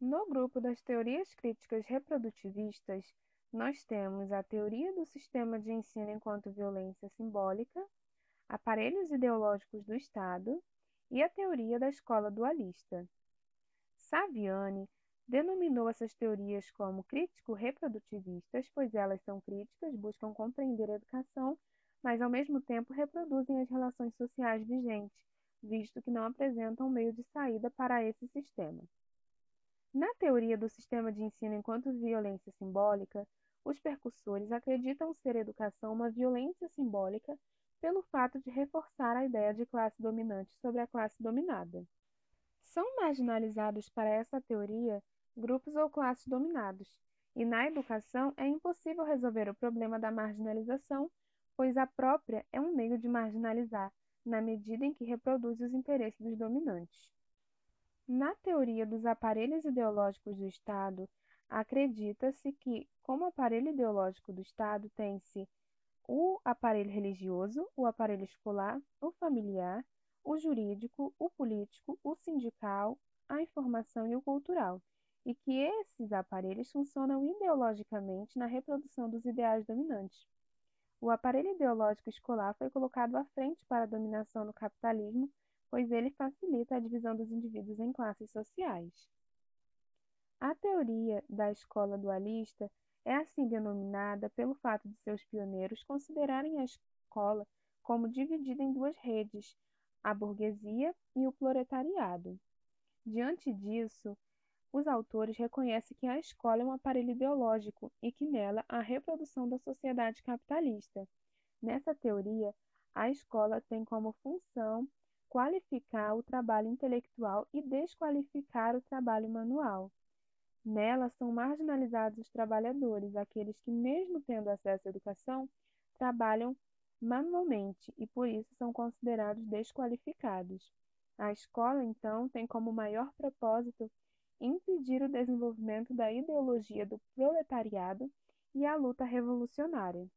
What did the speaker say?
No grupo das teorias críticas reprodutivistas, nós temos a teoria do sistema de ensino enquanto violência simbólica, aparelhos ideológicos do Estado e a teoria da escola dualista. Saviani denominou essas teorias como crítico-reprodutivistas, pois elas são críticas, buscam compreender a educação, mas ao mesmo tempo reproduzem as relações sociais vigentes, visto que não apresentam meio de saída para esse sistema. Na teoria do sistema de ensino enquanto violência simbólica, os percussores acreditam ser educação uma violência simbólica pelo fato de reforçar a ideia de classe dominante sobre a classe dominada. São marginalizados para essa teoria grupos ou classes dominados, e na educação é impossível resolver o problema da marginalização, pois a própria é um meio de marginalizar, na medida em que reproduz os interesses dos dominantes. Na teoria dos aparelhos ideológicos do Estado, acredita-se que, como aparelho ideológico do Estado, tem-se o aparelho religioso, o aparelho escolar, o familiar, o jurídico, o político, o sindical, a informação e o cultural, e que esses aparelhos funcionam ideologicamente na reprodução dos ideais dominantes. O aparelho ideológico escolar foi colocado à frente para a dominação no capitalismo, pois ele facilita a divisão dos indivíduos em classes sociais. A teoria da escola dualista é assim denominada pelo fato de seus pioneiros considerarem a escola como dividida em duas redes, a burguesia e o proletariado. Diante disso, os autores reconhecem que a escola é um aparelho ideológico e que nela há a reprodução da sociedade capitalista. Nessa teoria, a escola tem como função qualificar o trabalho intelectual e desqualificar o trabalho manual. Nela são marginalizados os trabalhadores, aqueles que, mesmo tendo acesso à educação, trabalham manualmente e por isso são considerados desqualificados. A escola, então, tem como maior propósito impedir o desenvolvimento da ideologia do proletariado e a luta revolucionária.